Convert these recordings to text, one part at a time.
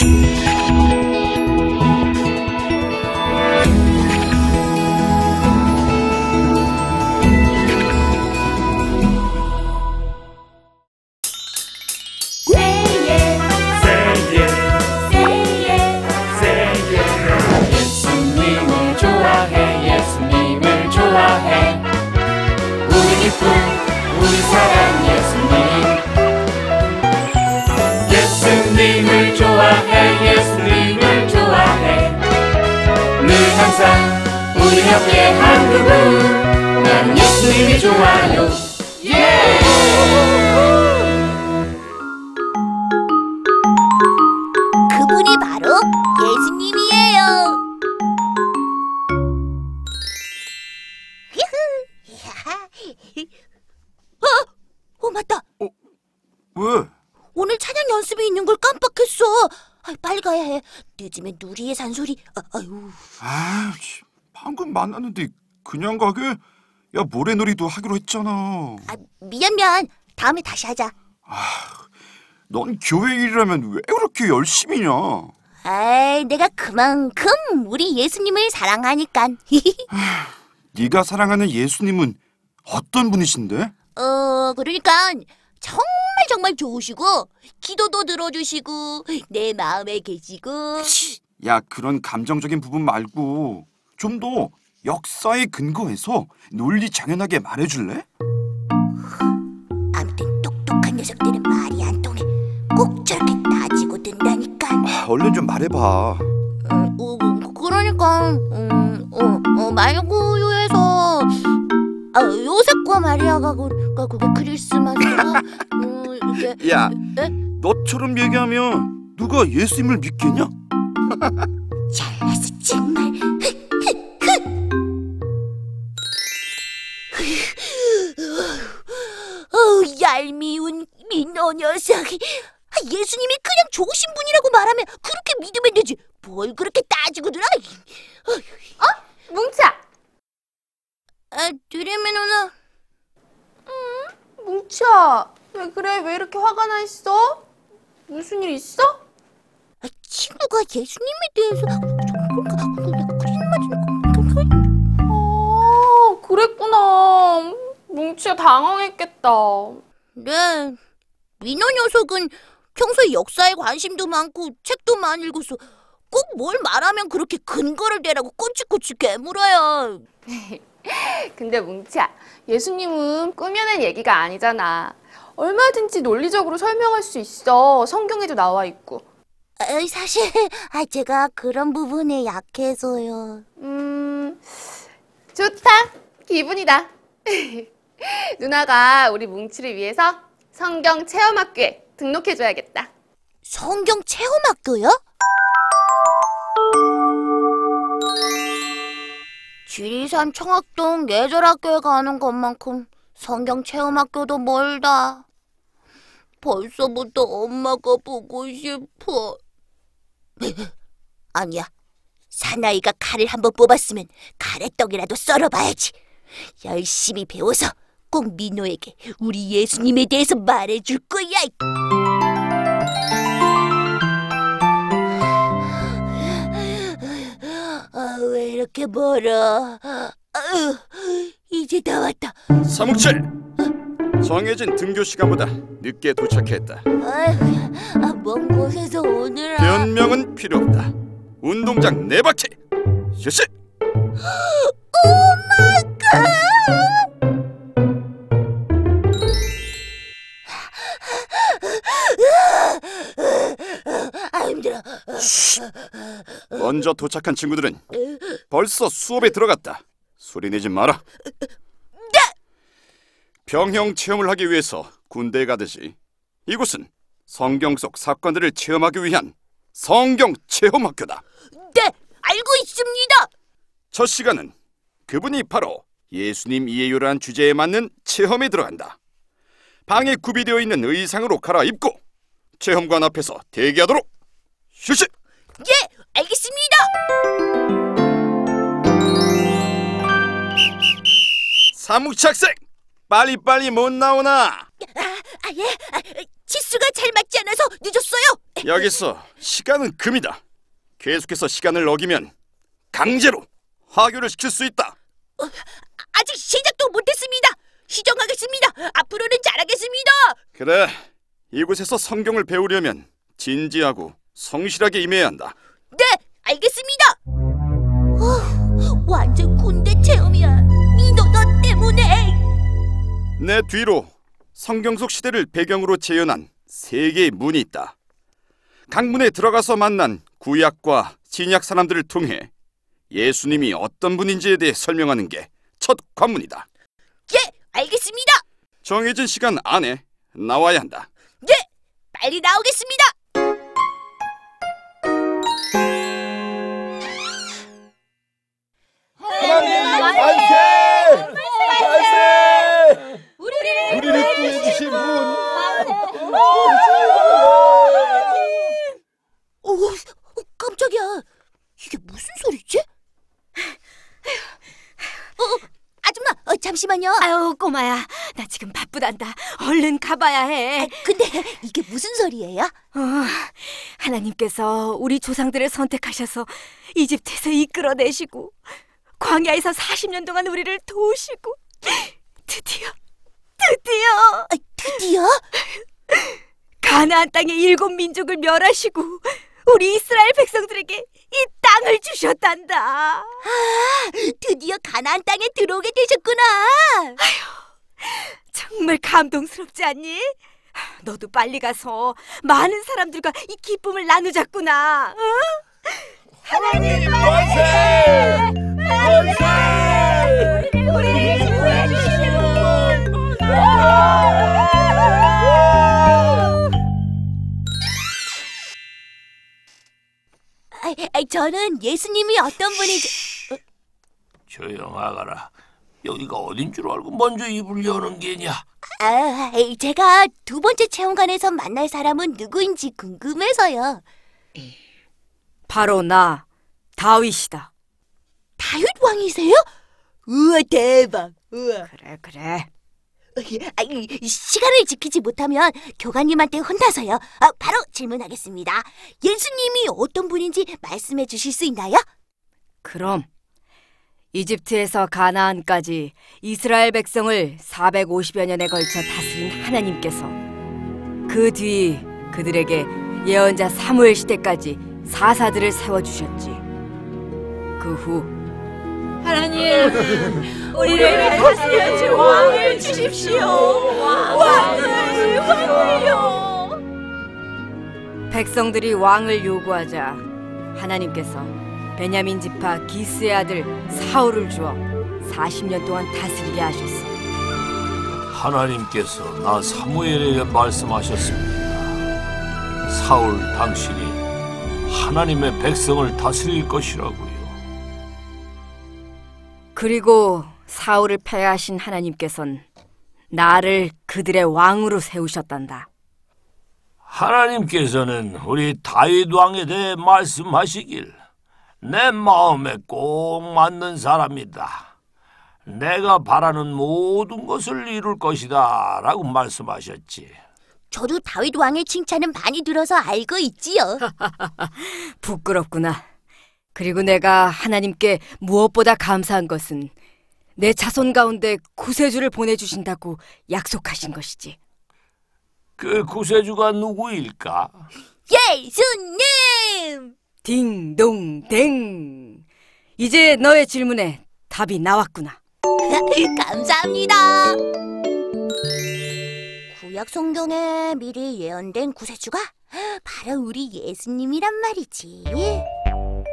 우리 기쁨 우리 사랑 예수님을 좋아해 예수님을 좋아해 늘 항상 우리 옆에 한 그분 난 예수님이 좋아요 그분이 바로 예수님이에요. 어, 어 맞다. 왜? 오늘 찬양 연습이 있는 아, 빨리 가야 해. 늦으면 누리의 잔소리. 아, 아유. 아, 씨, 방금 만났는데 그냥 가게? 야, 모래놀이도 하기로 했잖아. 아, 미안 미안. 다음에 다시 하자. 넌 교회 일이라면 왜 그렇게 열심히냐? 아이, 내가 그만큼 우리 예수님을 사랑하니까. 네가 사랑하는 예수님은 어떤 분이신데? 어, 그러니까 정말 정말 좋으시고 기도도 들어주시고 내 마음에 계시고 야, 그런 감정적인 부분 말고 좀 더 역사에 근거해서 논리 장연하게 말해줄래? 아무튼 똑똑한 녀석들은 말이 안 통해. 꼭 저렇게 따지고 든다니까. 아, 얼른 좀 말해봐. 음, 어, 그러니까 음, 어, 어, 말고요에서 아, 요셉과 마리아가 그, 가 그게 크리스마스고 음, 이게 야, 에? 너처럼 얘기하면 누가 예수님을 믿겠냐? 잘났어 정말. 어우 얄미운 민호 녀석. 아, 예수님이 그냥 좋으신 분이라고 말하면 그렇게 믿으면 되지. 뭘 그렇게 따지고 들어? 뭉차! 아, 드림이 누나. 뭉차! 왜 그래? 왜 이렇게 화가 나 있어? 무슨 일 있어? 아, 친구가 예수님에 대해서 아, 그랬구나. 뭉치가 당황했겠다. 네, 민호 녀석은 평소에 역사에 관심도 많고 책도 많이 읽어서 꼭 뭘 말하면 그렇게 근거를 대라고 꼬치꼬치 깨물어요. 근데 뭉치야, 예수님은 꾸며낸 얘기가 아니잖아. 얼마든지 논리적으로 설명할 수 있어. 성경에도 나와 있고. 아, 사실 아, 제가 그런 부분에 약해서요. 음, 좋다. 기분이다. 누나가 우리 뭉치를 위해서 성경 체험학교에 등록해줘야겠다. 성경 체험학교요? 지리산 청학동 예절학교에 가는 것만큼 성경 체험학교도 멀다. 벌써부터 엄마가 보고 싶어. 아니야. 사나이가 칼을 한번 뽑았으면 가래떡이라도 썰어봐야지. 열심히 배워서 꼭 민호에게 우리 예수님에 대해서 말해줄 거야. 아, 왜 이렇게 멀어? 아유, 이제 다 왔다. 사묵칠! 정해진 등교 시간보다 늦게 도착했다. 아유, 아, 먼 곳에서 오느라. 변명은 필요 없다. 운동장 네 바퀴. 실시. 아 힘들어. 먼저 도착한 친구들은 벌써 수업에 들어갔다. 소리 내지 마라. 병형 체험을 하기 위해서 군대에 가듯이 이곳은 성경 속 사건들을 체험하기 위한 성경 체험 학교다. 네, 알고 있습니다. 첫 시간은 그분이 바로 예수님 이해요라는 주제에 맞는 체험에 들어간다. 방에 구비되어 있는 의상으로 갈아입고 체험관 앞에서 대기하도록. 실시. 예, 알겠습니다. 사무치 학생 빨리빨리 못 나오나? 아, 예. 아, 치수가 잘 맞지 않아서 늦었어요. 여기서 시간은 금이다. 계속해서 시간을 어기면 강제로 하교를 시킬 수 있다. 아직 시작도 못했습니다. 시정하겠습니다. 앞으로는 잘하겠습니다. 그래, 이곳에서 성경을 배우려면 진지하고 성실하게 임해야 한다. 네, 알겠습니다. 어, 내 뒤로 성경 속 시대를 배경으로 재현한 세 개의 문이 있다. 각 문에 들어가서 만난 구약과 신약 사람들을 통해 예수님이 어떤 분인지에 대해 설명하는 게 첫 관문이다. 예, 알겠습니다. 정해진 시간 안에 나와야 한다. 예, 빨리 나오겠습니다. 꼬마야 나 지금 바쁘단다 얼른 가봐야 해 아, 근데 이게 무슨 소리예요? 어, 하나님께서 우리 조상들을 선택하셔서 이집트에서 이끌어내시고 광야에서 40년 동안 우리를 도우시고 드디어 드디어 아, 드디어? 가나안 땅의 일곱 민족을 멸하시고 우리 이스라엘 백성들에게 이 땅을 주셨단다 드디어 가나안 땅에 들어오게 되셨구나. 정말 감동스럽지 않니? 너도 빨리 가서 많은 사람들과 이 기쁨을 나누자꾸나. 어? 하나님 만세! 만세! 우리를 구해 주시는 분. 아, 아, 저는 예수님이 어떤 분인지 조용하거라. 여기가 어딘 줄 알고 먼저 입을 여는 게냐? 아, 제가 두 번째 체험관에서 만날 사람은 누구인지 궁금해서요. 바로 나 다윗이다. 다윗 왕이세요? 우와 대박. 우와. 그래 그래. 아, 이- 시간을 지키지 못하면 교관님한테 혼나서요. 아, 바로 질문하겠습니다. 예수님이 어떤 분인지 말씀해 주실 수 있나요? 그럼 이집트에서 가나안까지 이스라엘 백성을 450여 년에 걸쳐 다스린 하나님께서 그 뒤 그들에게 예언자 사무엘 시대까지 사사들을 세워 주셨지. 그 후 하나님 우리를 다스려 왕을 주십시오. 왕을 왕을요. 백성들이 왕을 요구하자 하나님께서 베냐민 지파 기스의 아들 사울을 주어 40년 동안 다스리게 하셨어. 하나님께서 나 사무엘에게 말씀하셨습니다. 사울 당신이 하나님의 백성을 다스릴 것이라고요. 그리고 사울을 패하신 하나님께선 나를 그들의 왕으로 세우셨단다. 하나님께서는 우리 다윗 왕에 대해 말씀하시길 내 마음에 꼭 맞는 사람이다. 내가 바라는 모든 것을 이룰 것이다 라고 말씀하셨지. 저도 다윗 왕의 칭찬은 많이 들어서 알고 있지요. 부끄럽구나. 그리고 내가 하나님께 무엇보다 감사한 것은 내 자손 가운데 구세주를 보내주신다고 약속하신 것이지. 그 구세주가 누구일까? 예수님! 딩동댕. 이제 너의 질문에 답이 나왔구나. 감사합니다. 구약 성경에 미리 예언된 구세주가 바로 우리 예수님이란 말이지. 어,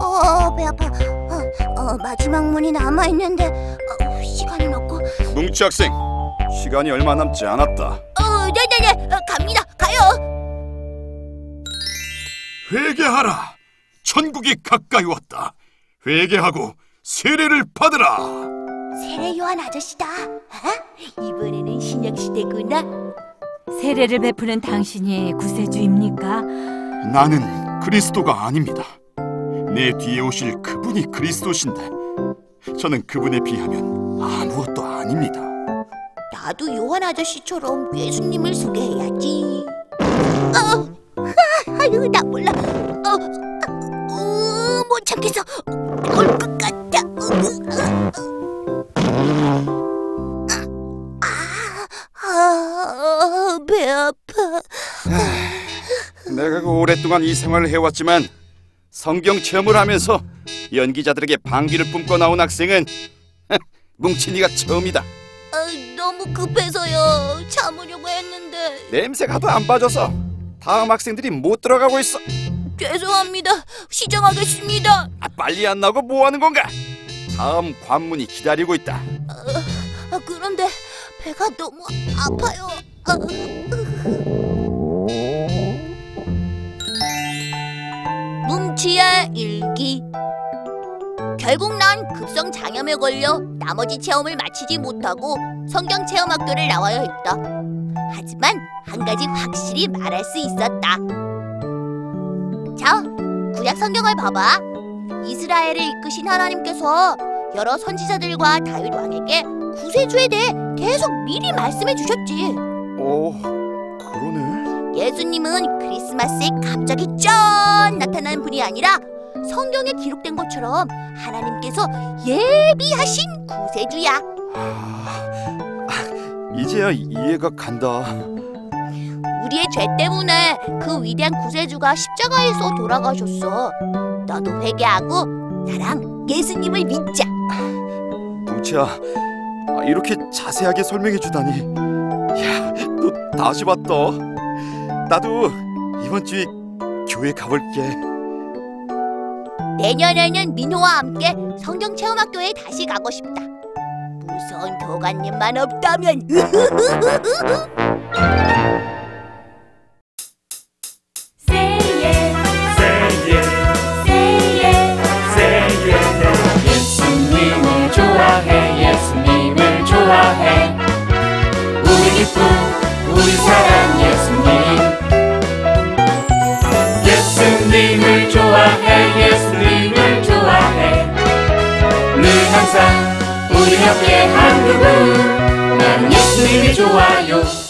어, 어, 배 아파. 어, 어, 마지막 문이 남아 있는데 어, 시간은 없고. 뭉치 학생, 시간이 얼마 남지 않았다. 어, 네네네, 어, 갑니다. 가요. 회개하라. 천국이 가까이 왔다. 회개하고 세례를 받으라. 세례 요한 아저씨다. 어? 이번에는 신약 시대구나. 세례를 베푸는 당신이 구세주입니까? 나는 그리스도가 아닙니다. 내 뒤에 오실 그분이 그리스도신데 저는 그분에 비하면 아무것도 아닙니다. 나도 요한 아저씨처럼 예수님을 소개해야지. 어, 아유 나 몰라. 어, 어, 못 참겠어. 올 것 같아. 아, 아, 배 아파. 내가 그 오랫동안 이 생활을 해왔지만 성경 체험을 하면서 연기자들에게 방귀를 뿜고 나온 학생은 뭉친이가 처음이다. 아, 너무 급해서요. 참으려고 했는데 냄새가 도 안 빠져서 다음 학생들이 못 들어가고 있어. 죄송합니다. 시정하겠습니다. 아, 빨리 안 나오고 뭐 하는 건가? 다음 관문이 기다리고 있다. 아, 그런데 배가 너무 아파요. 아. 뭉치의 일기 결국 난 급성 장염에 걸려 나머지 체험을 마치지 못하고 성경 체험 학교를 나와야 했다. 하지만 한 가지 확실히 말할 수 있었다. 자, 구약 성경을 봐봐. 이스라엘을 이끄신 하나님께서 여러 선지자들과 다윗 왕에게 구세주에 대해 계속 미리 말씀해 주셨지. 오, 그러네. 예수님은 크리스마스에 갑자기 짠 나타난 분이 아니라 성경에 기록된 것처럼 하나님께서 예비하신 구세주야. 이제야 이해가 간다. 우리의 죄 때문에 그 위대한 구세주가 십자가에서 돌아가셨어. 너도 회개하고 나랑 예수님을 믿자. 뭉치야, 아, 이렇게 자세하게 설명해 주다니. 야, 너 다시 봤다. 나도 이번 주에 교회 가볼게. 내년에는 민호와 함께 성경 체험학교에 다시 가고 싶다. 무서운 교관님만 없다면. 예수님이 좋아요